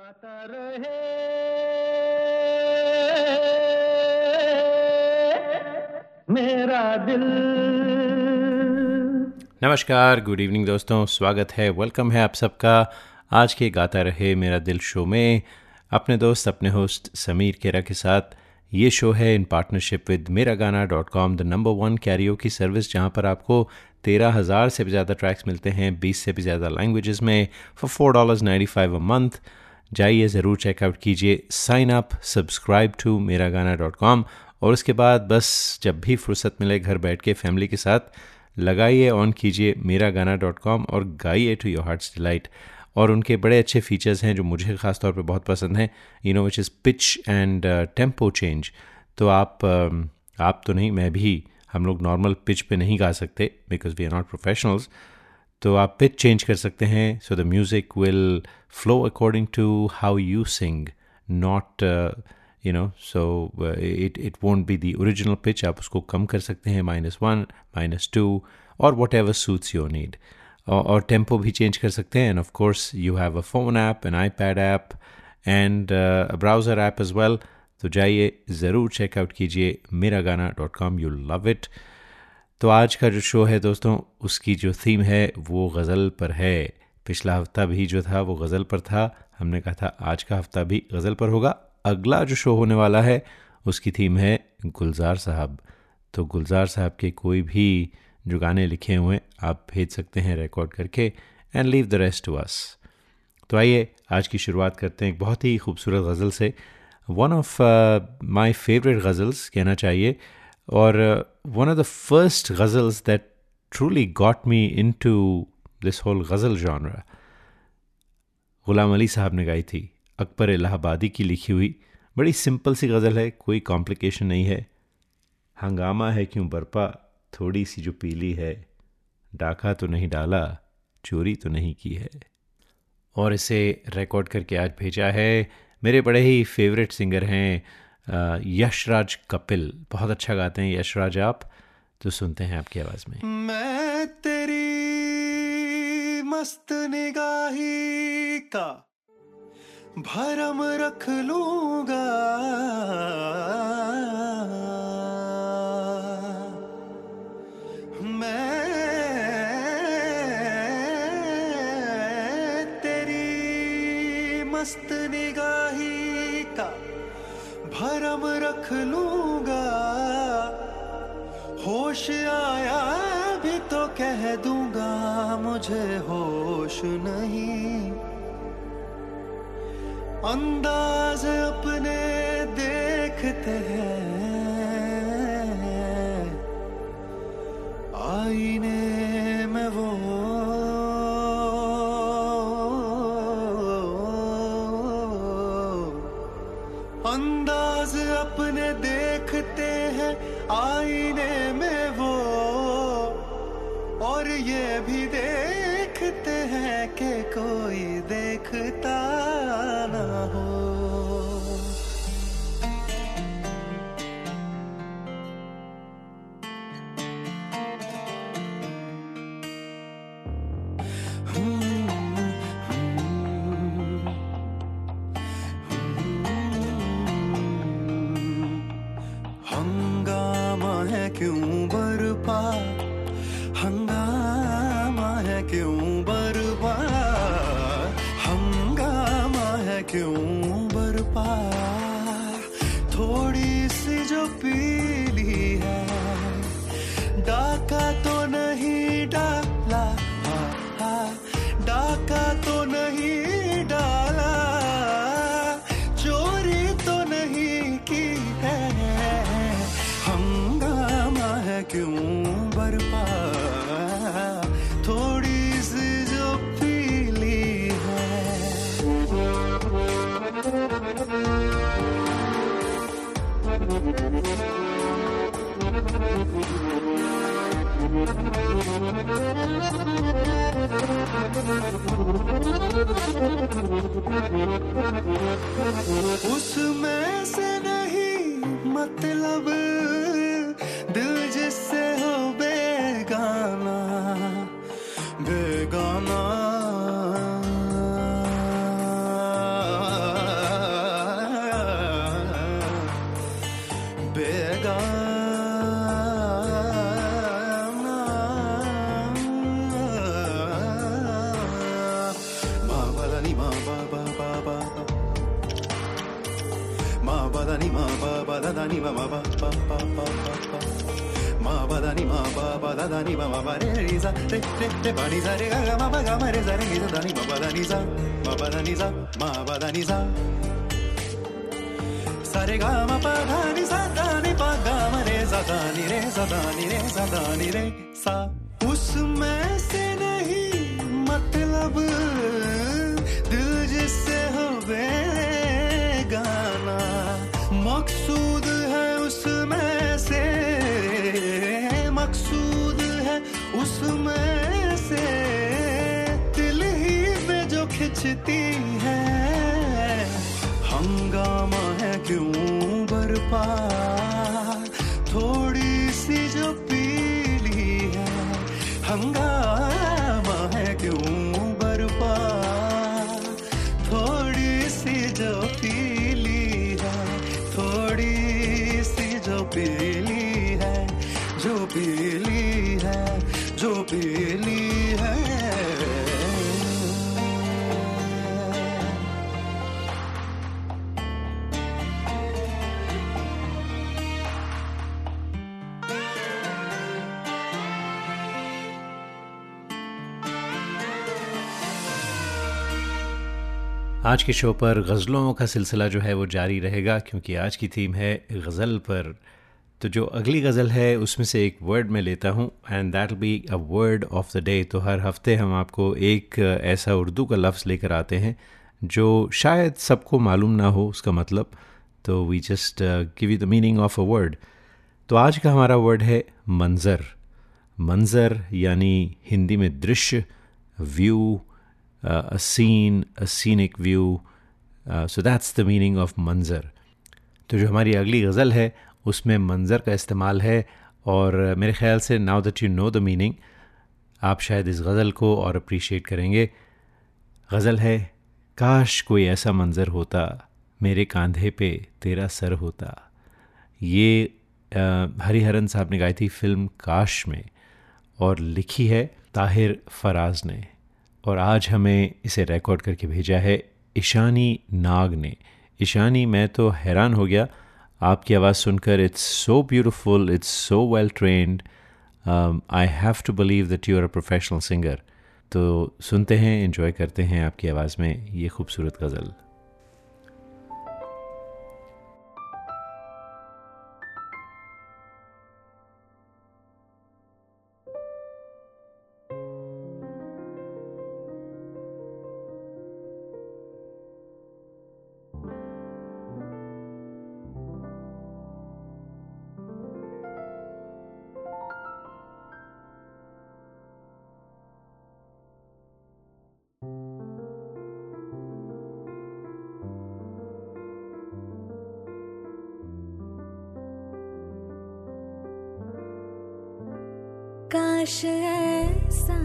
गाता रहे। मेरा दिल। नमस्कार गुड इवनिंग दोस्तों, स्वागत है वेलकम है आप सबका। आज के गाता रहे मेरा दिल शो में अपने दोस्त, अपने होस्ट समीर केरा के साथ। ये शो है इन partnership with Mera Gana dot com the number one karaoke की सर्विस जहाँ पर आपको तेरह हज़ार से भी ज़्यादा ट्रैक्स मिलते हैं, बीस से भी ज़्यादा लैंग्वेजेस में for four dollars ninety five a month जाइए ज़रूर चेकआउट कीजिए साइन अप सब्सक्राइब टू मेरा गाना डॉट कॉम और उसके बाद बस जब भी फुर्सत मिले घर बैठ के फैमिली के साथ लगाइए ऑन कीजिए मेरा गाना डॉट कॉम और गाइए टू योर हार्ट्स डिलाइट और उनके बड़े अच्छे फीचर्स हैं जो मुझे ख़ास तौर पे बहुत पसंद हैं you know which is pitch and tempo change तो आप uh, आप तो नहीं मैं भी हम लोग नॉर्मल पिच पे नहीं गा सकते because we are not professionals तो आप पिच चेंज कर सकते हैं। So the music will flow according to how you sing not you know so it it won't be the original pitch आप उसको कम कर सकते हैं माइनस वन माइनस टू और whatever suits your need और टेंपो भी change कर सकते हैं and of course you have a phone app an I pad app and browser app as well तो जाइए, ज़रूर चेकआउट कीजिए, Mera Gana dot com you love it तो आज का जो शो है दोस्तों, उसकी जो थीम है, वो गज़ल पर है। पिछला हफ़्ता भी जो था, वो गज़ल पर था। हमने कहा था, आज का हफ़्ता भी गज़ल पर होगा। अगला जो शो होने वाला है, उसकी थीम है गुलजार साहब। तो गुलजार साहब के कोई भी जो गाने लिखे हुए आप भेज सकते हैं रिकॉर्ड करके and leave the rest to us तो आइए, आज की शुरुआत करते हैं एक बहुत ही खूबसूरत गज़ल से। One of my favourite ghazals कहना चाहिए और one of the first ghazals that truly got me into this whole ghazal genre Ghulam Ali साहब ने गाई थी, अकबर इलाहाबादी की लिखी हुई। बड़ी सिंपल सी गज़ल है, कोई कॉम्प्लिकेशन नहीं है। हंगामा है क्यों, बरपा? थोड़ी सी जो पीली है, डाका तो नहीं डाला, चोरी तो नहीं की है। और इसे रिकॉर्ड करके आज भेजा है। मेरे बड़े ही फेवरेट सिंगर हैं यशराज कपिल। बहुत अच्छा गाते हैं यशराज आप तो सुनते हैं आपकी आवाज़ में। मैं तेरी मस्त निगाही का भरम रख लूँगा। मैं तेरी मस्त भरम रख लूँगा। होश आया भी तो कह दूँगा, मुझे होश नहीं। अंदाज अपने देखते हैं। आईने देखते हैं आईने में वो। और ये भी देखते हैं कि कोई देखता उसमें से नहीं मतलब दिल जिससे ma ba ba ba ba ba ba ma ba da ni ma ba ba da da ni ma ma ba re re za re re re ba ni za re ga ga ma ba ga ma re za re ni da ni ma ba da ni za ma ba da ni za ma ba da ni za sa re ga ma pa da ni sa da ni pa ga ma re za da ni re za da ni re za da ni re खिंचती है। हंगामा है क्यों बरपा? आज के show पर गज़लों का सिलसिला जो है वो जारी रहेगा, क्योंकि आज की थीम है गज़ल पर। तो जो अगली गज़ल है, उसमें से एक वर्ड मैं लेता हूँ and that be a word of the day तो हर हफ़्ते हम आपको एक ऐसा उर्दू का लफ्ज़ लेकर आते हैं, जो शायद सबको मालूम ना हो उसका मतलब। तो we just give you the meaning of a word तो आज का हमारा वर्ड है मंज़र। मंज़र यानी हिंदी में दृश्य view a scene, a scenic view. Uh, so that's the meaning of मंज़र तो जो हमारी अगली गज़ल है उसमें मंज़र का इस्तेमाल है और मेरे ख्याल से now that you know the meaning आप शायद इस गज़ल को और अप्रिशिएट करेंगे। गज़ल है काश कोई ऐसा मंज़र होता मेरे कांधे पे तेरा सर होता। ये हरिहरन साहब ने गाई थी फ़िल्म काश में और लिखी है ताहिर फराज ने। और आज हमें इसे रिकॉर्ड करके भेजा है ईशानी नाग ने। ईशानी, मैं तो हैरान हो गया। आपकी आवाज़ सुनकर it's so beautiful it's so well trained I have to believe that you are a professional singer तो सुनते हैं इन्जॉय करते हैं आपकी आवाज़ में ये खूबसूरत गज़ल। काश ऐसा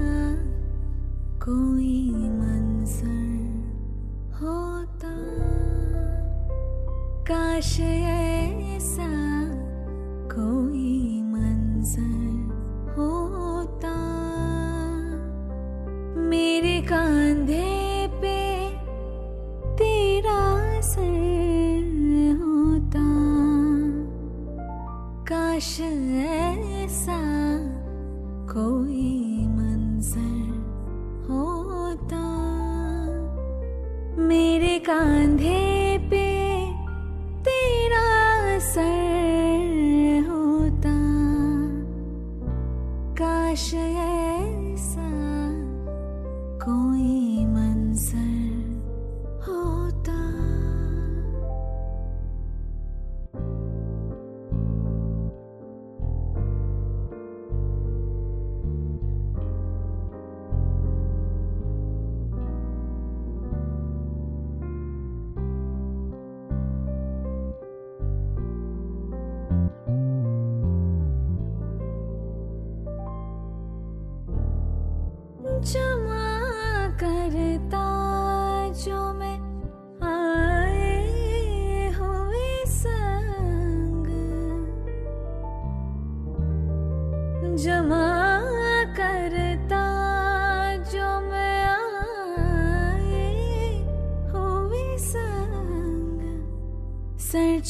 कोई मंजर होता। काश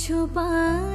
सर छुपाने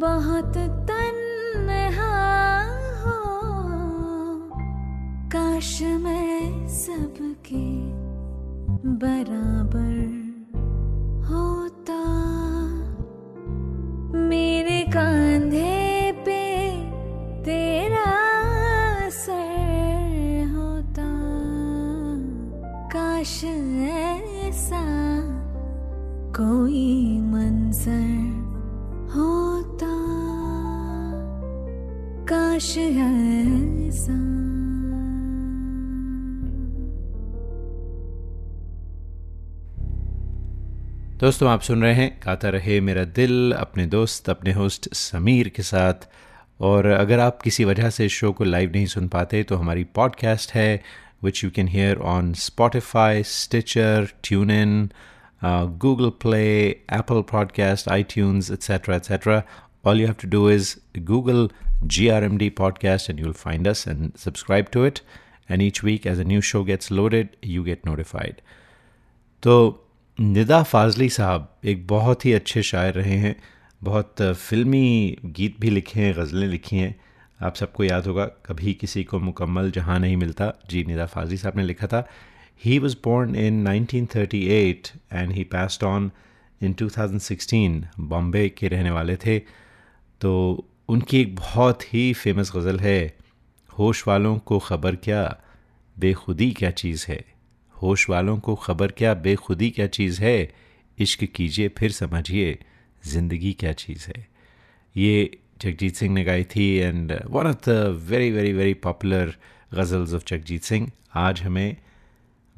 बहुत तन हो। काश मैं सबके बराबर दोस्तों, आप सुन रहे हैं गाता रहे मेरा दिल, अपने दोस्त, अपने होस्ट समीर के साथ। और अगर आप किसी वजह से शो को लाइव नहीं सुन पाते तो हमारी पॉडकास्ट है which you can hear on Spotify Stitcher TuneIn Google Play Apple podcast iTunes etcetera etcetera all you have to do is Google G R M D podcast and you'll find us and subscribe to it and each week as a new show gets loaded you get notified तो निदा फाजली साहब एक बहुत ही अच्छे शायर रहे हैं। बहुत फिल्मी गीत भी लिखे हैं, गज़लें लिखी हैं। आप सबको याद होगा, कभी किसी को मुकम्मल जहाँ नहीं मिलता, जी निदा फाजली साहब ने लिखा था। He was born in 1938 and he passed on in 2016 Bombay के रहने वाले थे। तो उनकी एक बहुत ही फ़ेमस गज़ल है, होश वालों को ख़बर क्या, बेखुदी क्या चीज़ है। होश वालों को ख़बर क्या बेखुदी क्या चीज़ है? इश्क कीजिए, फिर समझिए, ज़िंदगी क्या चीज़ है? ये जगजीत सिंह ने गाई थी and one of the very very very popular ghazals of Jagjit Singh. आज हमें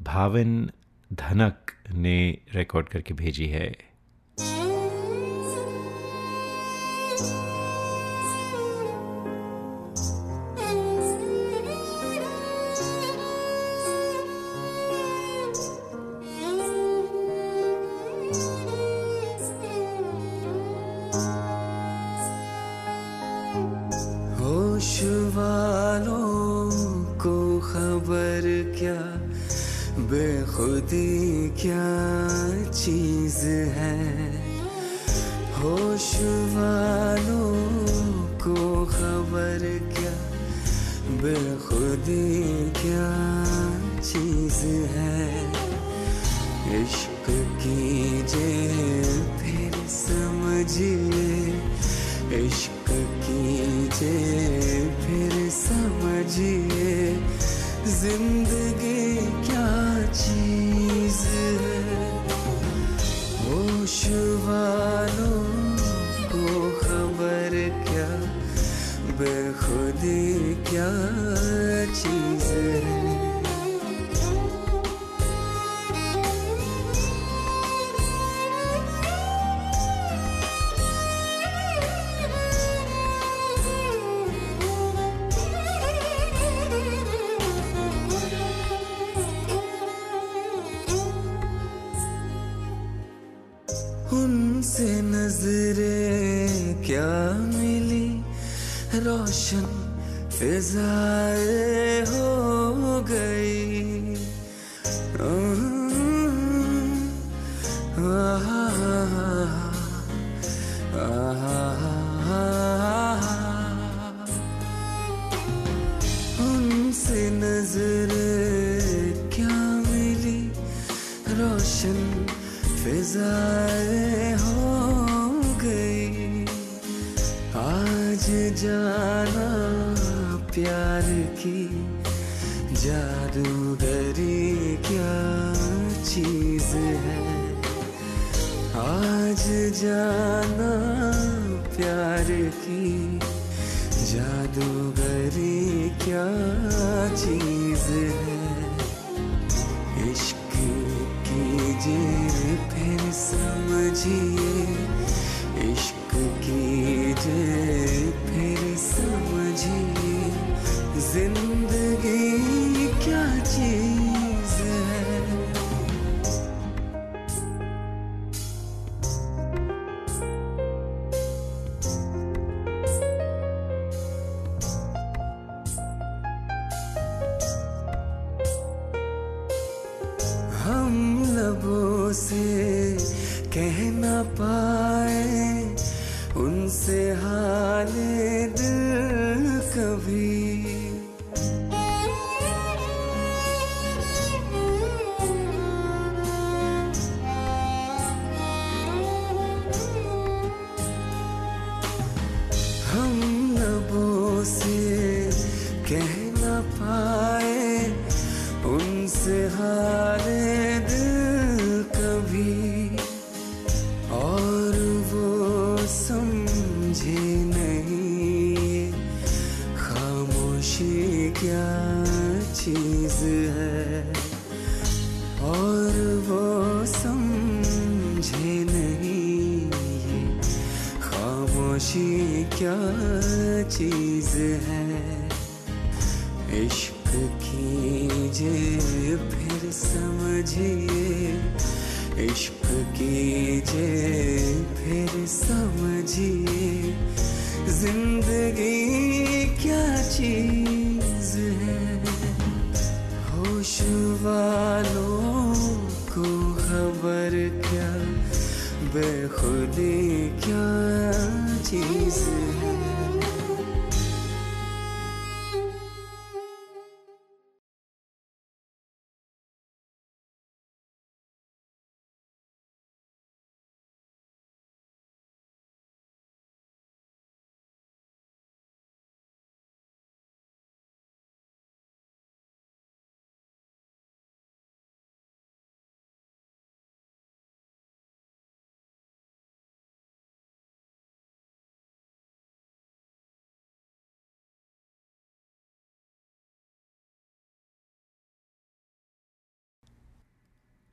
भाविन धनक ने रिकॉर्ड करके भेजी है। रोशन फिजाए हो। पाए उनसे हाले दिल कभी। चीज़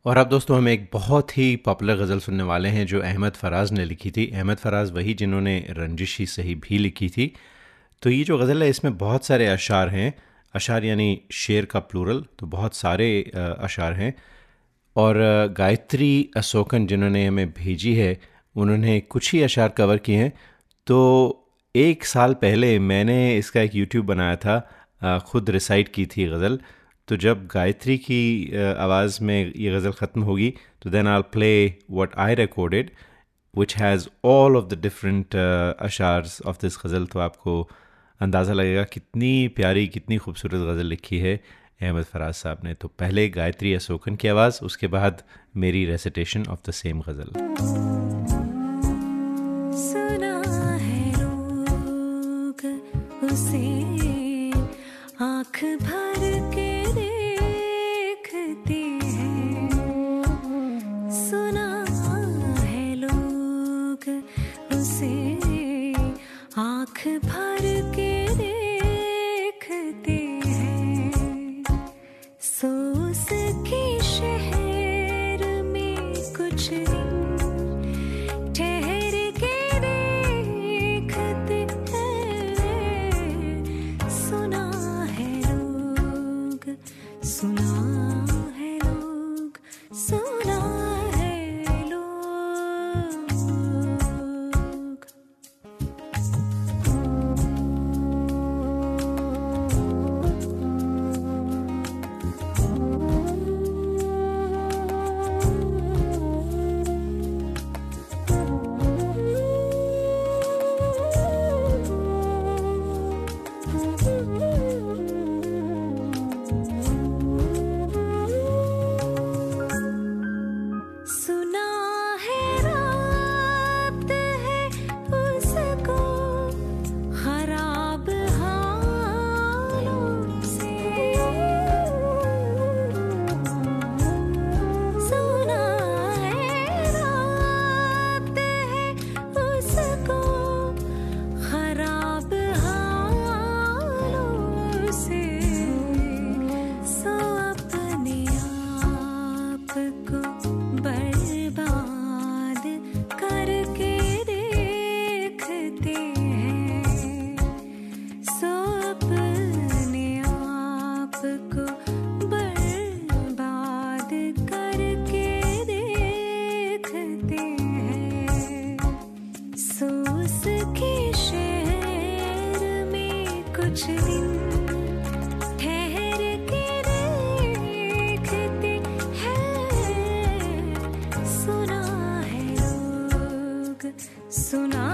और अब दोस्तों हम एक बहुत ही पॉपुलर गज़ल सुनने वाले हैं जो अहमद फराज ने लिखी थी। अहमद फराज वही जिन्होंने रंजिशी सही भी लिखी थी। तो ये जो गज़ल है, इसमें बहुत सारे अशार हैं। अशार यानी शेर का प्लूरल तो बहुत सारे अशार हैं। और गायत्री अशोकन जिन्होंने हमें भेजी है, उन्होंने कुछ ही अशार कवर किए हैं। तो एक साल पहले मैंने इसका एक यूट्यूब बनाया था खुद रिसाइट की थी गज़ल। तो जब गायत्री की आवाज़ में ये गज़ल ख़त्म होगी तो then I'll play what I recorded which has all of the different अशार्स of this गज़ल। तो आपको अंदाज़ा लगेगा कितनी प्यारी, कितनी खूबसूरत गज़ल लिखी है अहमद फराज साहब ने। तो पहले गायत्री अशोकन की आवाज़, उसके बाद मेरी recitation of the same ghazal. आँख भर आँख भर सुना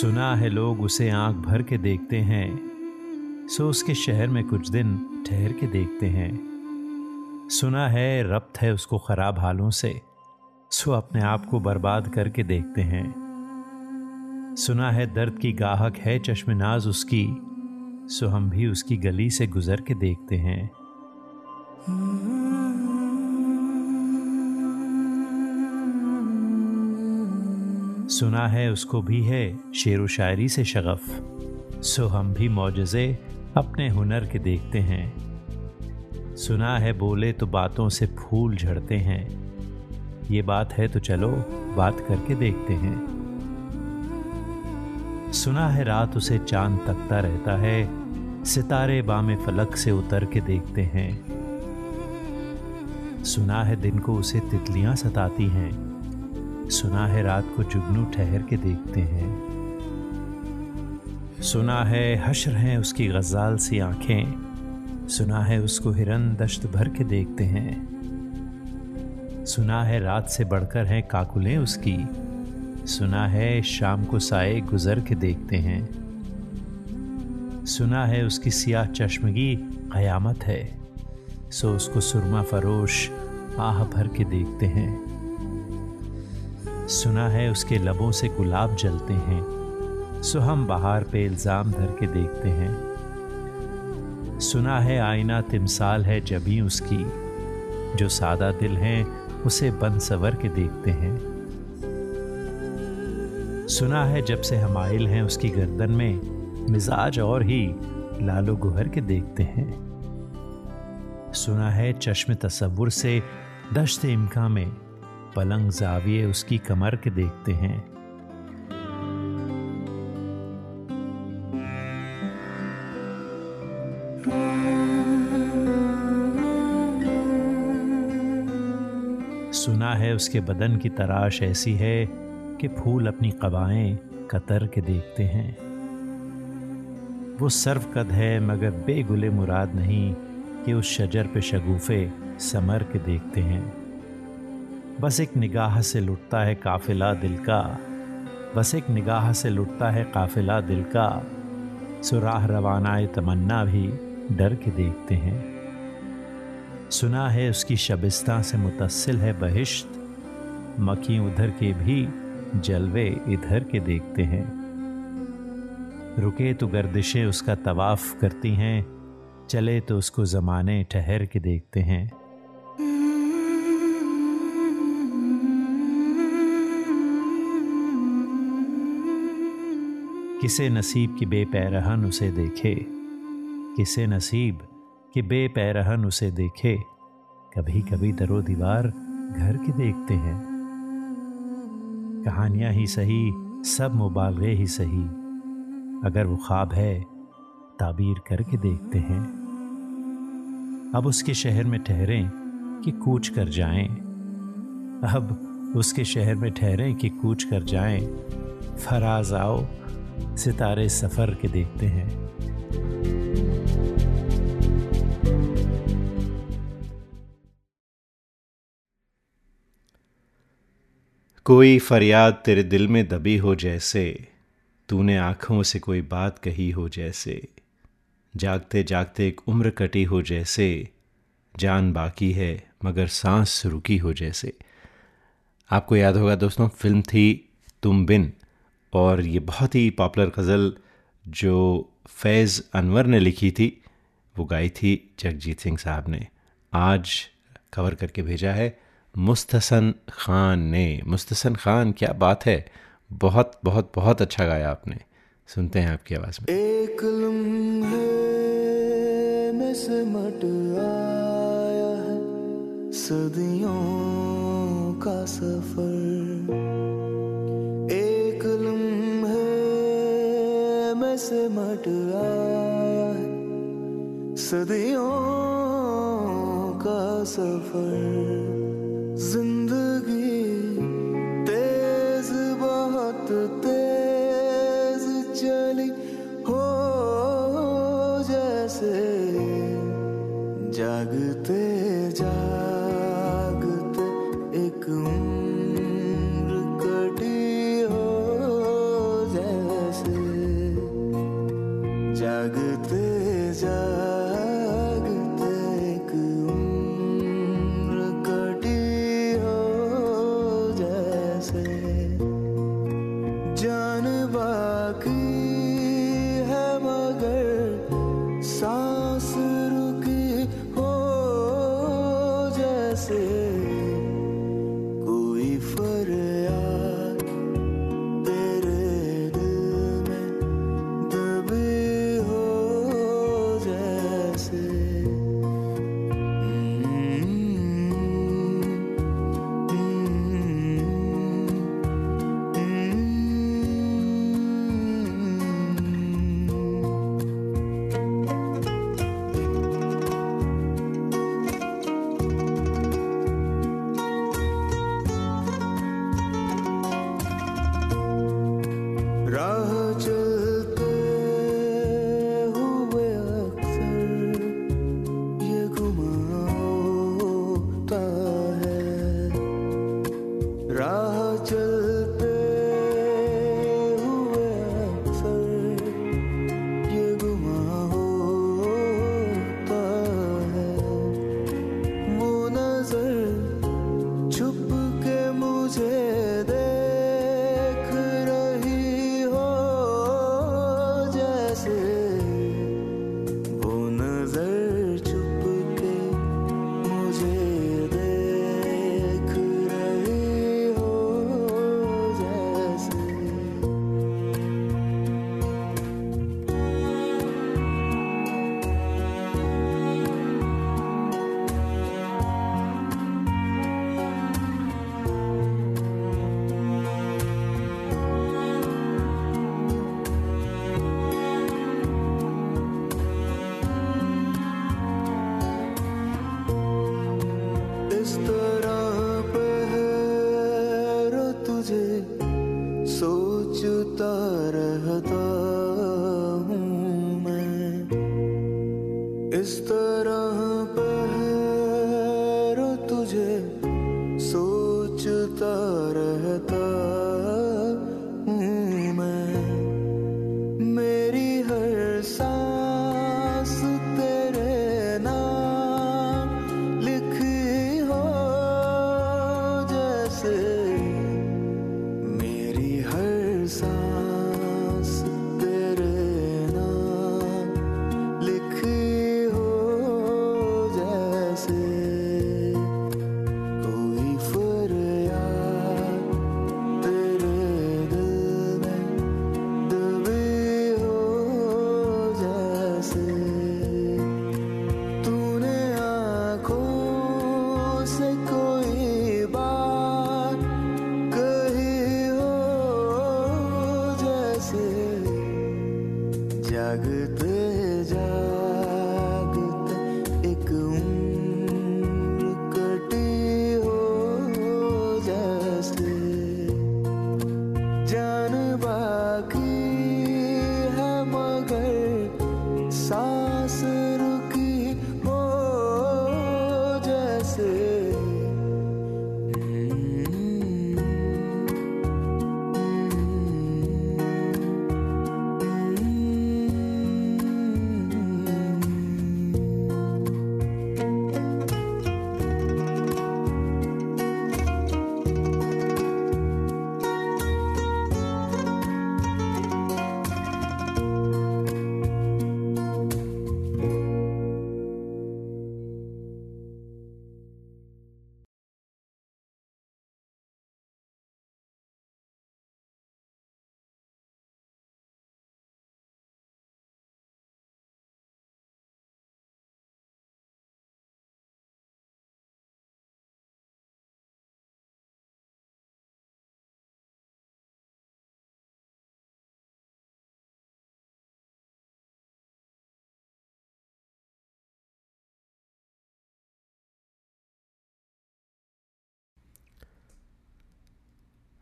सुना है लोग उसे आँख भर के देखते हैं, सो उसके शहर में कुछ दिन ठहर के देखते हैं। सुना है रब्त है उसको खराब हालों से, सो अपने आप को बर्बाद करके देखते हैं। सुना है दर्द की गाहक है चश्मनाज उसकी, सो हम भी उसकी गली से गुजर के देखते हैं। सुना है, उसको भी है शेर व शायरी से शगफ। सो हम भी मोजे अपने हुनर के देखते हैं। सुना है बोले तो बातों से फूल झड़ते हैं। ये बात है तो चलो बात करके देखते हैं। सुना है रात उसे चाँद तकता रहता है, सितारे बामे फलक से उतर के देखते हैं। सुना है दिन को उसे तितलियाँ सताती हैं। सुना है रात को जुगनू ठहर के देखते हैं। सुना है हश्र हैं उसकी गजाल सी आँखें। सुना है उसको हिरन दश्त भर के देखते हैं। सुना है रात से बढ़कर हैं काकुलें उसकी। सुना है शाम को साए गुजर के देखते हैं। सुना है उसकी सियाह चश्मगी कयामत है। सो उसको सुरमा फरोश आह भर के देखते हैं। सुना है उसके लबों से गुलाब जलते हैं। सो हम बाहर पे इल्ज़ाम धर के देखते हैं। सुना है आईना तिमसाल है जबी उसकी। जो सादा दिल है, उसे बन सवर के देखते हैं। सुना है जब से हम आयल हैं उसकी गर्दन में, मिजाज और ही लालो गुहर के देखते हैं। सुना है चश्म तस्वुर से दश्त इम्का में पलंग जाविये, उसकी कमर के देखते हैं। सुना है उसके बदन की तराश ऐसी है कि फूल अपनी कबाएँ कतर के देखते हैं। वो सर्व कद है, मगर बेगुले मुराद नहीं कि उस शजर पे शगुफे समर के देखते हैं। बस एक निगाह से लुटता है काफिला दिल का। बस एक निगाह से लुटता है काफिला दिल का। सुराह रवानाए तमन्ना भी डर के देखते हैं। सुना है उसकी शबिस्ता से मुतसिल है बहिश्त। मकी उधर के भी जलवे इधर के देखते हैं। रुके तो गर्दिशें उसका तवाफ करती हैं, चले तो उसको ज़माने ठहर के देखते हैं। किसे नसीब की बेपैरहन उसे देखे? किसे नसीब कि बेपैरहन उसे देखे? कभी कभी दरो दीवार घर के देखते हैं। कहानियाँ ही सही, सब मुबालगे ही सही। अगर वो ख्वाब है, ताबीर करके देखते हैं। अब उसके शहर में ठहरें कि कूच कर जाएँ। अब उसके शहर में ठहरें कि कूच कर जाएँ। फराज आओ सितारे सफ़र के देखते हैं। कोई फरियाद तेरे दिल में दबी हो जैसे, तूने आँखों से कोई बात कही हो जैसे जागते जागते एक उम्र कटी हो जैसे, जान बाकी है मगर सांस रुकी हो जैसे। आपको याद होगा दोस्तों, फ़िल्म थी तुम बिन। और ये बहुत ही पॉपुलर गज़ल जो फैज़ अनवर ने लिखी थी, वो गाई थी जगजीत सिंह साहब ने। आज कवर करके भेजा है मुस्तसन ख़ान ने। मुस्तसन ख़ान, क्या बात है? बहुत बहुत बहुत अच्छा गाया आपने। सुनते हैं आपकी आवाज़ में। एक सदियों का सफ़र। में मट आया सदियों का सफ़र ज़िंदगी राह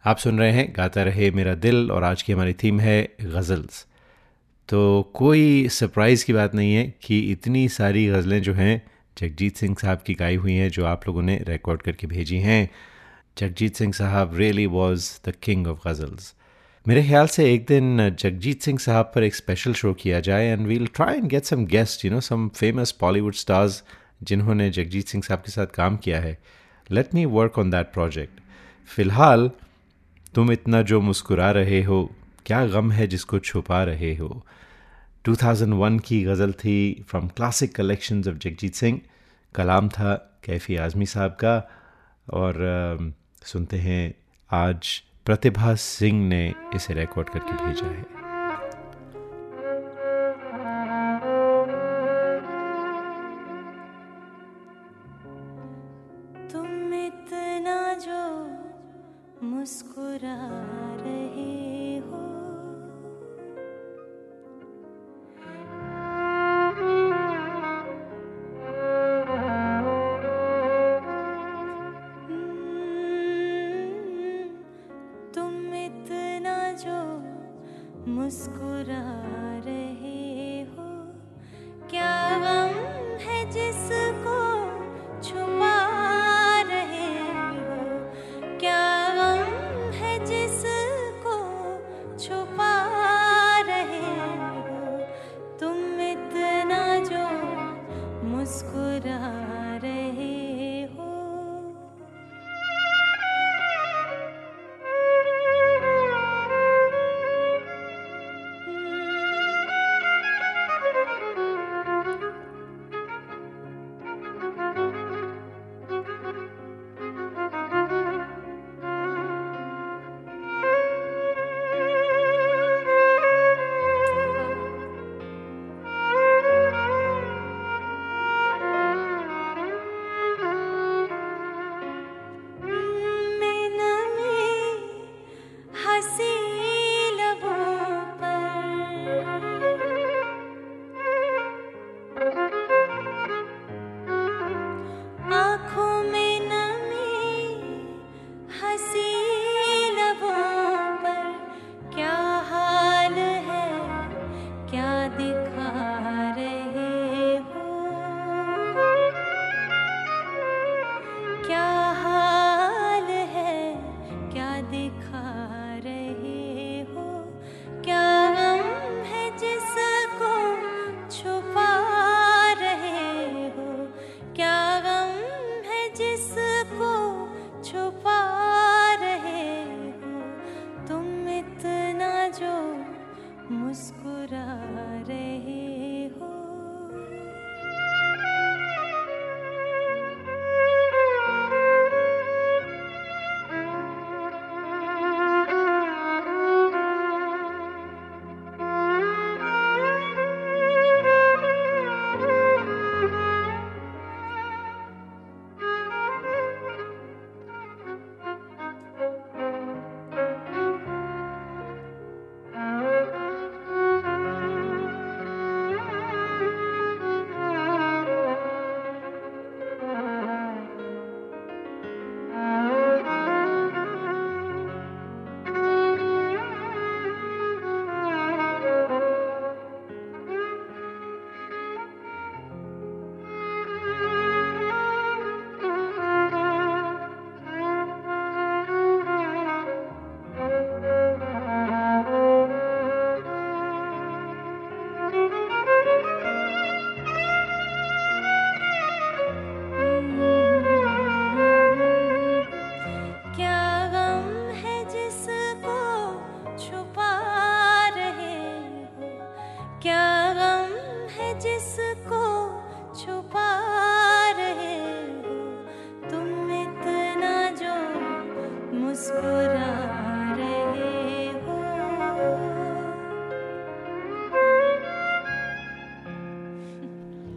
आप सुन रहे हैं, गाता रहे मेरा दिल और आज की हमारी थीम है गज़ल्स। तो कोई सरप्राइज़ की बात नहीं है कि इतनी सारी गज़लें जो हैं, जगजीत सिंह साहब की गाई हुई हैं, जो आप लोगों ने रिकॉर्ड करके भेजी हैं। जगजीत सिंह साहब really was the king of ghazals. मेरे ख्याल से एक दिन जगजीत सिंह साहब पर एक स्पेशल शो किया जाए and we'll try and get some guest you know some famous Bollywood stars जिन्होंने जगजीत सिंह साहब के साथ काम किया है। Let me work on that project फ़िलहाल तुम इतना जो मुस्कुरा रहे हो, क्या गम है जिसको छुपा रहे हो? 2001 की गज़ल थी from classic collection of Jagjit Singh कलाम था कैफ़ी आज़मी साहब का, और सुनते हैं, आज प्रतिभा सिंह ने इसे रिकॉर्ड करके भेजा है।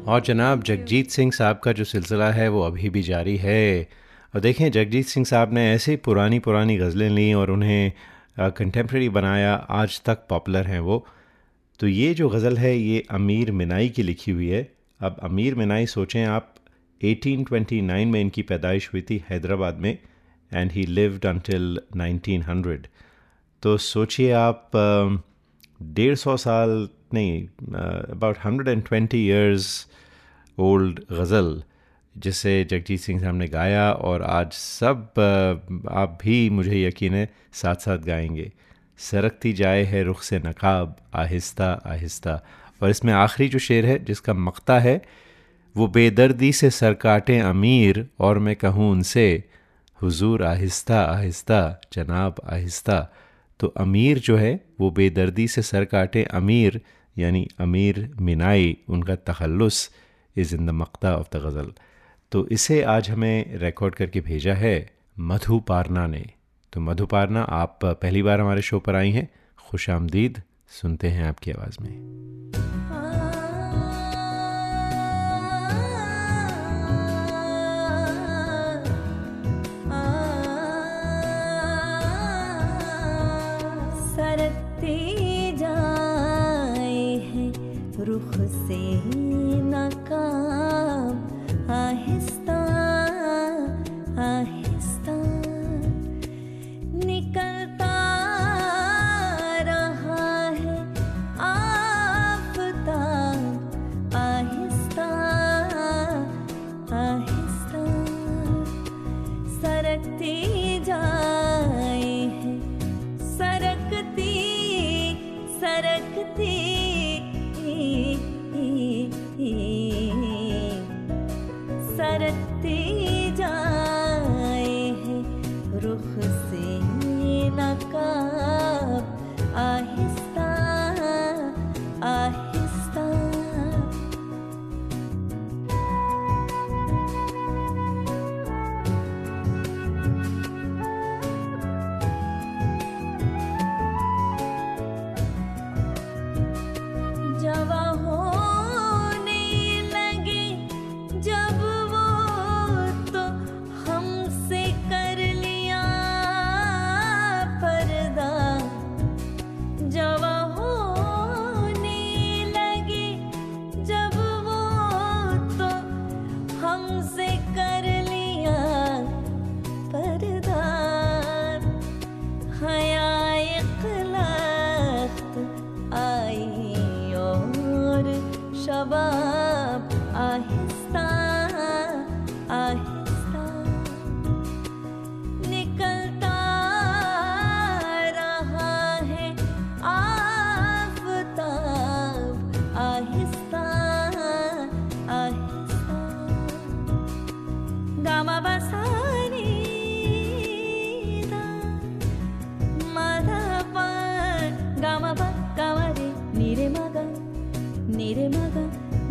और जनाब जगजीत सिंह साहब का जो सिलसिला है, वो अभी भी जारी है। और देखें जगजीत सिंह साहब ने ऐसे पुरानी पुरानी गज़लें ली और उन्हें कंटेम्प्रेरी बनाया, आज तक पॉपुलर हैं वो। तो ये जो गज़ल है, ये अमीर मिनाई की लिखी हुई है। अब अमीर मिनाई सोचें आप 1829 में इनकी पैदाइश हुई थी हैदराबाद में एंड ही लिव्ड अंटिल 1900 तो सोचिए आप डेढ़ सौ साल नहीं about hundred and twenty years old ghazal, जिसे जगजीत सिंह साहब ने गाया और आज सब आप भी मुझे यकीन है, साथ साथ गाएँगे। सरकती जाए है रुख से नकाब, आहिस्ता आहिस्ता। और इसमें आखिरी जो शेर है, जिसका मक्ता है, वो बेदर्दी से सर काटे अमीर, और मैं कहूँ उनसे, हुजूर आहिस्ता आहिस्ता, जनाब आहिस्ता। तो अमीर जो है, वो बेदर्दी से सर काटे अमीर यानी अमीर मिनाई, उनका तखलस इज़ इन द मक्ता ऑफ़ द गज़ल तो इसे आज हमें रिकॉर्ड करके भेजा है मधु पारना ने। तो मधु पारना आप पहली बार हमारे शो पर आई हैं। खुश आमदीद, सुनते हैं आपकी आवाज़ में।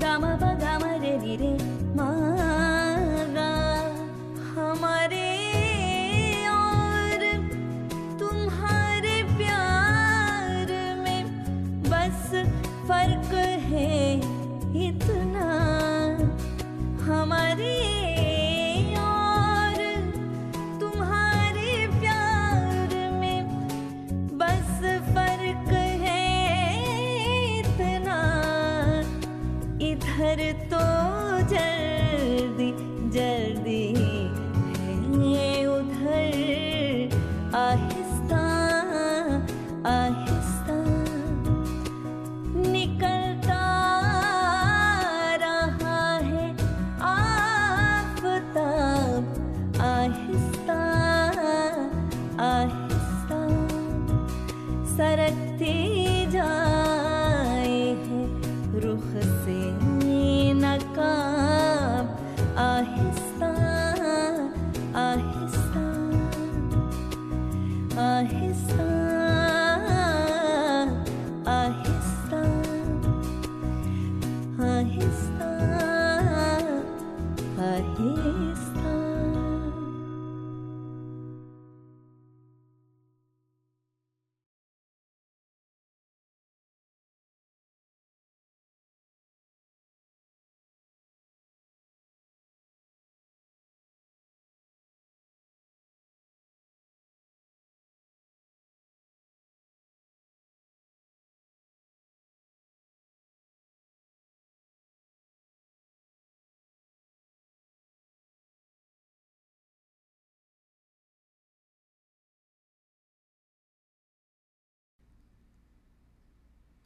कामारे विरे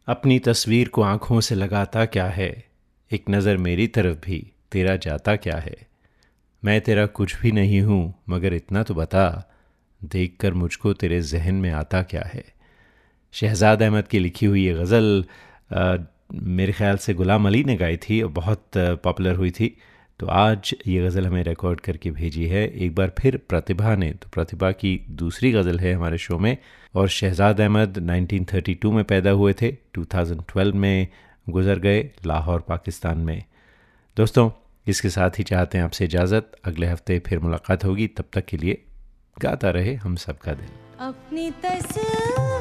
अपनी तस्वीर को आँखों से लगाता क्या है? एक नज़र मेरी तरफ़ भी, तेरा जाता क्या है? मैं तेरा कुछ भी नहीं हूँ, मगर इतना तो बता। देख कर मुझको तेरे जहन में आता क्या है? शहजाद अहमद की लिखी हुई ये गज़ल मेरे ख्याल से ग़ुलाम अली ने गाई थी, और बहुत पॉपुलर हुई थी। तो आज ये गज़ल हमें रिकॉर्ड करके भेजी है। एक बार फिर प्रतिभा ने तो प्रतिभा की दूसरी गज़ल है हमारे शो में, और शहजाद अहमद 1932 में पैदा हुए थे। 2012 में गुजर गए लाहौर, पाकिस्तान में। दोस्तों, इसके साथ ही चाहते हैं आपसे इजाज़त। अगले हफ़्ते फिर मुलाकात होगी। तब तक के लिए गाता रहे हम सबका दिल। अपनी तस्वीर